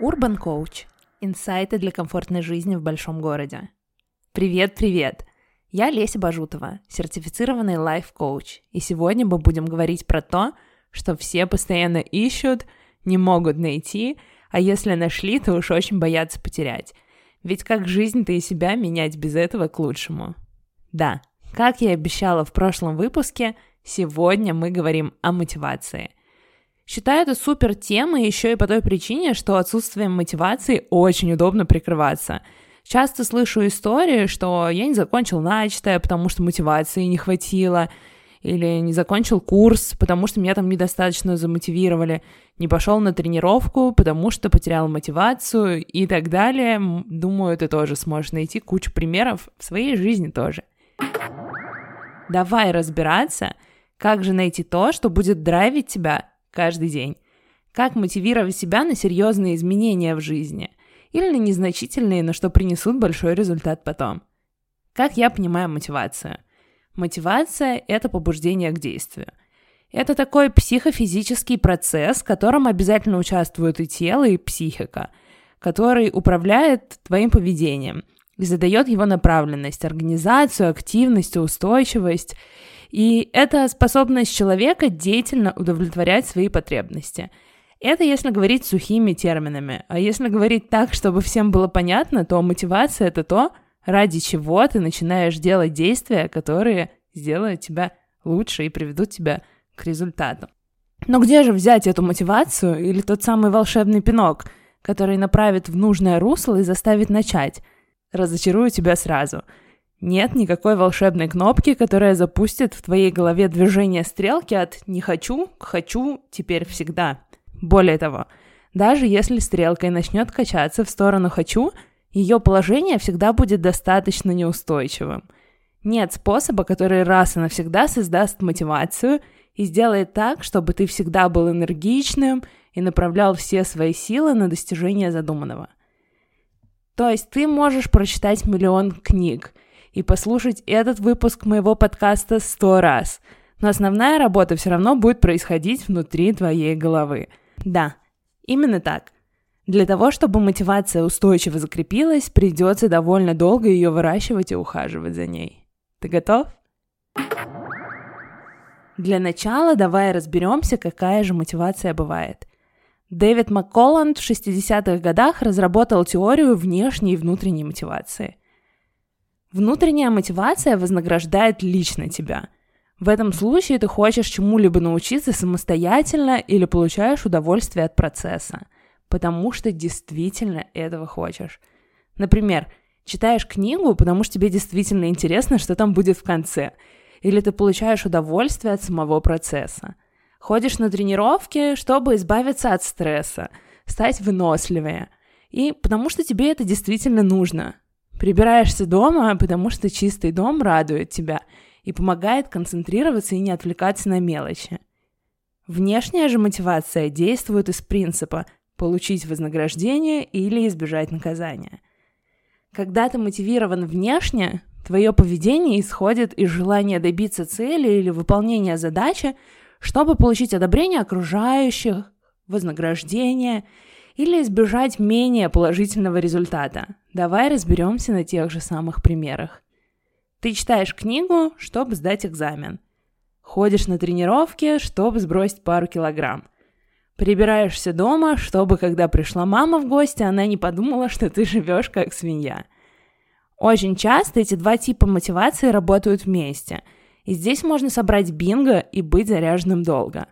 Urban Coach. Инсайты для комфортной жизни в большом городе. Привет-привет! Я Леся Бажутова, сертифицированный лайф-коуч, и сегодня мы будем говорить про то, что все постоянно ищут, не могут найти, а если нашли, то уж очень боятся потерять. Ведь как жизнь-то и себя менять без этого к лучшему? Да, как я и обещала в прошлом выпуске, сегодня мы говорим о мотивации. Считаю это супер темой еще и по той причине, что отсутствием мотивации очень удобно прикрываться. Часто слышу истории, что я не закончил начатое, потому что мотивации не хватило, или не закончил курс, потому что меня там недостаточно замотивировали, не пошел на тренировку, потому что потерял мотивацию и так далее. Думаю, ты тоже сможешь найти кучу примеров в своей жизни тоже. Давай разбираться, как же найти то, что будет драйвить тебя каждый день. Как мотивировать себя на серьезные изменения в жизни или на незначительные, но что принесут большой результат потом. Как я понимаю мотивацию? Мотивация – это побуждение к действию. Это такой психофизический процесс, в котором обязательно участвуют и тело, и психика, который управляет твоим поведением и задает его направленность, организацию, активность, устойчивость – и это способность человека деятельно удовлетворять свои потребности. Это если говорить сухими терминами. А если говорить так, чтобы всем было понятно, то мотивация — это то, ради чего ты начинаешь делать действия, которые сделают тебя лучше и приведут тебя к результату. Но где же взять эту мотивацию или тот самый волшебный пинок, который направит в нужное русло и заставит начать? Разочарую тебя сразу — нет никакой волшебной кнопки, которая запустит в твоей голове движение стрелки от «не хочу» к «хочу» теперь всегда. Более того, даже если стрелка и начнет качаться в сторону «хочу», ее положение всегда будет достаточно неустойчивым. Нет способа, который раз и навсегда создаст мотивацию и сделает так, чтобы ты всегда был энергичным и направлял все свои силы на достижение задуманного. То есть ты можешь прочитать миллион книг – и послушать этот выпуск моего подкаста сто раз. Но основная работа все равно будет происходить внутри твоей головы. Да, именно так. Для того, чтобы мотивация устойчиво закрепилась, придется довольно долго ее выращивать и ухаживать за ней. Ты готов? Для начала давай разберемся, какая же мотивация бывает. Дэвид Макколланд в 60-х годах разработал теорию внешней и внутренней мотивации – Внутренняя мотивация вознаграждает лично тебя. В этом случае ты хочешь чему-либо научиться самостоятельно или получаешь удовольствие от процесса, потому что действительно этого хочешь. Например, читаешь книгу, потому что тебе действительно интересно, что там будет в конце, или ты получаешь удовольствие от самого процесса. Ходишь на тренировки, чтобы избавиться от стресса, стать выносливее, и потому что тебе это действительно нужно, Прибираешься дома, потому что чистый дом радует тебя и помогает концентрироваться и не отвлекаться на мелочи. Внешняя же мотивация действует из принципа получить вознаграждение или избежать наказания. Когда ты мотивирован внешне, твое поведение исходит из желания добиться цели или выполнения задачи, чтобы получить одобрение окружающих, вознаграждение или избежать менее положительного результата. Давай разберемся на тех же самых примерах. Ты читаешь книгу, чтобы сдать экзамен. Ходишь на тренировки, чтобы сбросить пару килограмм. Прибираешься дома, чтобы, когда пришла мама в гости, она не подумала, что ты живешь как свинья. Очень часто эти два типа мотивации работают вместе. И здесь можно собрать бинго и быть заряженным долго.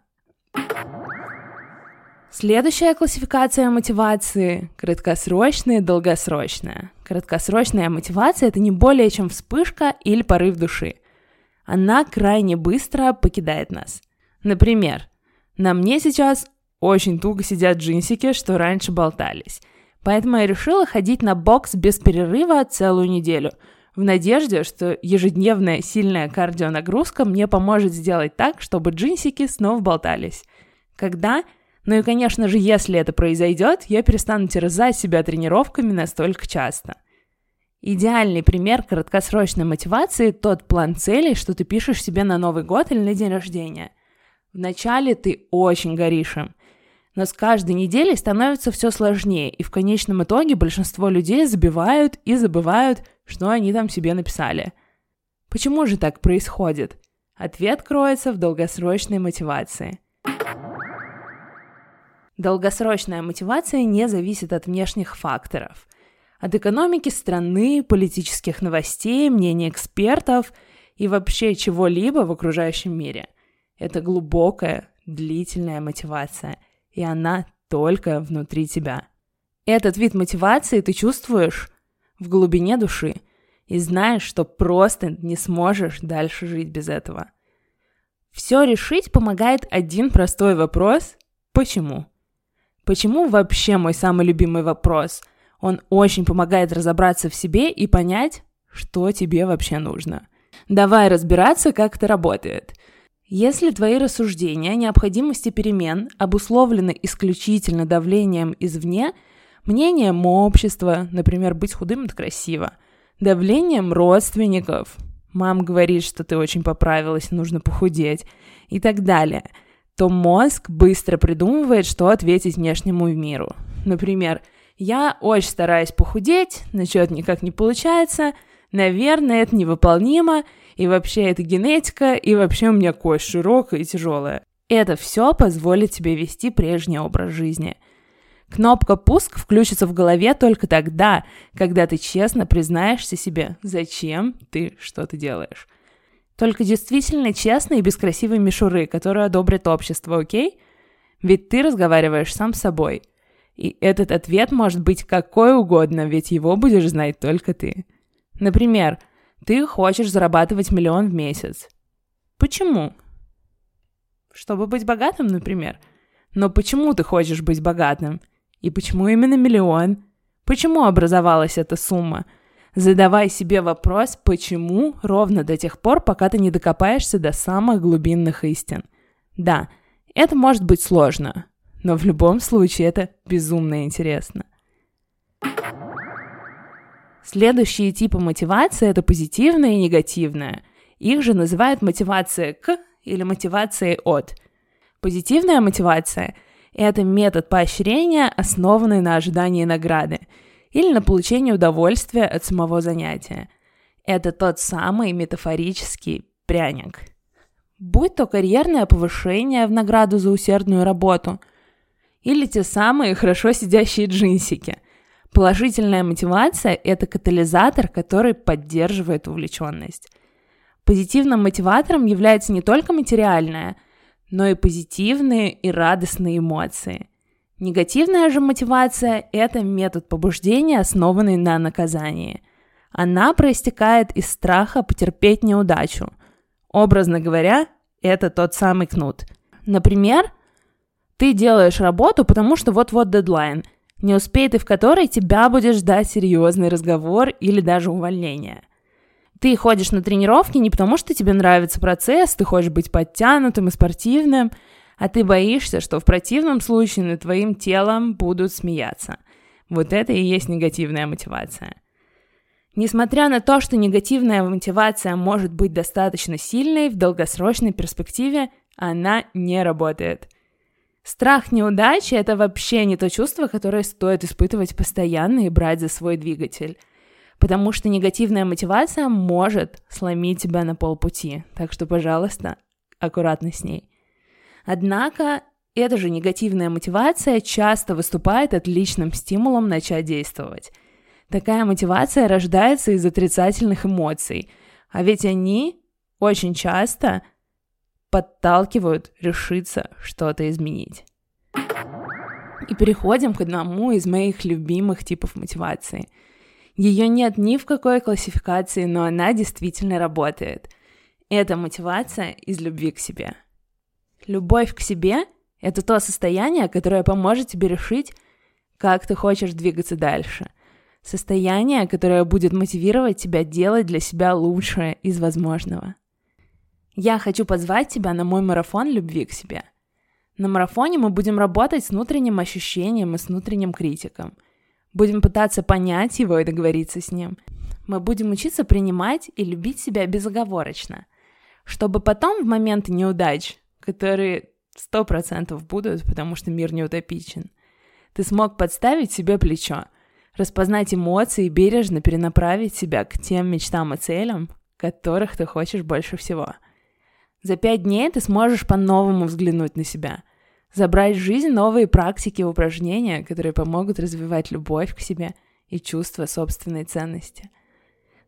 Следующая классификация мотивации – краткосрочная и долгосрочная. Краткосрочная мотивация – это не более чем вспышка или порыв души. Она крайне быстро покидает нас. Например, на мне сейчас очень туго сидят джинсики, что раньше болтались. Поэтому я решила ходить на бокс без перерыва целую неделю, в надежде, что ежедневная сильная кардионагрузка мне поможет сделать так, чтобы джинсики снова болтались. Когда ну и, конечно же, если это произойдет, я перестану терзать себя тренировками настолько часто. Идеальный пример краткосрочной мотивации – тот план целей, что ты пишешь себе на Новый год или на день рождения. Вначале ты очень горишь им. Но с каждой неделей становится все сложнее, и в конечном итоге большинство людей забивают и забывают, что они там себе написали. Почему же так происходит? Ответ кроется в долгосрочной мотивации. Долгосрочная мотивация не зависит от внешних факторов. От экономики страны, политических новостей, мнений экспертов и вообще чего-либо в окружающем мире. Это глубокая, длительная мотивация, и она только внутри тебя. Этот вид мотивации ты чувствуешь в глубине души и знаешь, что просто не сможешь дальше жить без этого. Все решить помогает один простой вопрос – почему? Почему вообще мой самый любимый вопрос? Он очень помогает разобраться в себе и понять, что тебе вообще нужно. Давай разбираться, как это работает. Если твои рассуждения о необходимости перемен обусловлены исключительно давлением извне, мнением общества, например, быть худым – это красиво, давлением родственников, мам говорит, что ты очень поправилась, нужно похудеть и так далее – то мозг быстро придумывает, что ответить внешнему миру. Например, я очень стараюсь похудеть, но что-то никак не получается, наверное, это невыполнимо, и вообще это генетика, и вообще у меня кость широкая и тяжелая. Это все позволит тебе вести прежний образ жизни. Кнопка «Пуск» включится в голове только тогда, когда ты честно признаешься себе, зачем ты что-то делаешь. Только действительно честно и без красивой мишуры, которую одобрит общество, окей? Ведь ты разговариваешь сам с собой. И этот ответ может быть какой угодно, ведь его будешь знать только ты. Например, ты хочешь зарабатывать миллион в месяц. Почему? Чтобы быть богатым, например. Но почему ты хочешь быть богатым? И почему именно миллион? Почему образовалась эта сумма? Задавай себе вопрос, почему, ровно до тех пор, пока ты не докопаешься до самых глубинных истин. Да, это может быть сложно, но в любом случае это безумно интересно. Следующие типы мотивации – это позитивная и негативная. Их же называют мотивация к или мотивацией от. Позитивная мотивация – это метод поощрения, основанный на ожидании награды – или на получение удовольствия от самого занятия. Это тот самый метафорический пряник. Будь то карьерное повышение в награду за усердную работу, или те самые хорошо сидящие джинсики. Положительная мотивация – это катализатор, который поддерживает увлеченность. Позитивным мотиватором является не только материальное, но и позитивные и радостные эмоции – Негативная же мотивация – это метод побуждения, основанный на наказании. Она проистекает из страха потерпеть неудачу. Образно говоря, это тот самый кнут. Например, ты делаешь работу, потому что вот-вот дедлайн, не успеет и в которой тебя будет ждать серьезный разговор или даже увольнение. Ты ходишь на тренировки не потому, что тебе нравится процесс, ты хочешь быть подтянутым и спортивным – а ты боишься, что в противном случае над твоим телом будут смеяться. Вот это и есть негативная мотивация. Несмотря на то, что негативная мотивация может быть достаточно сильной, в долгосрочной перспективе она не работает. Страх неудачи – это вообще не то чувство, которое стоит испытывать постоянно и брать за свой двигатель. Потому что негативная мотивация может сломить тебя на полпути. Так что, пожалуйста, аккуратно с ней. Однако эта же негативная мотивация часто выступает отличным стимулом начать действовать. Такая мотивация рождается из отрицательных эмоций, а ведь они очень часто подталкивают решиться что-то изменить. И переходим к одному из моих любимых типов мотивации. Ее нет ни в какой классификации, но она действительно работает. Это мотивация из любви к себе – Любовь к себе — это то состояние, которое поможет тебе решить, как ты хочешь двигаться дальше. Состояние, которое будет мотивировать тебя делать для себя лучшее из возможного. Я хочу позвать тебя на мой марафон любви к себе. На марафоне мы будем работать с внутренним ощущением и с внутренним критиком. Будем пытаться понять его и договориться с ним. Мы будем учиться принимать и любить себя безоговорочно, чтобы потом в моменты неудач которые Сто процентов будут, потому что мир не утопичен. Ты смог подставить себе плечо, распознать эмоции и бережно перенаправить себя к тем мечтам и целям, которых ты хочешь больше всего. За пять дней ты сможешь по-новому взглянуть на себя, забрать в жизнь новые практики и упражнения, которые помогут развивать любовь к себе и чувство собственной ценности.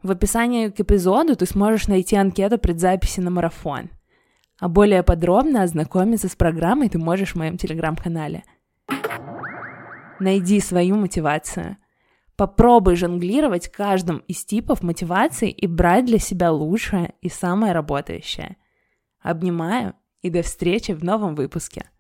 В описании к эпизоду ты сможешь найти анкету предзаписи на марафон. А более подробно ознакомиться с программой ты можешь в моем телеграм-канале. Найди свою мотивацию. Попробуй жонглировать каждым из типов мотивации и брать для себя лучшее и самое работающее. Обнимаю и до встречи в новом выпуске.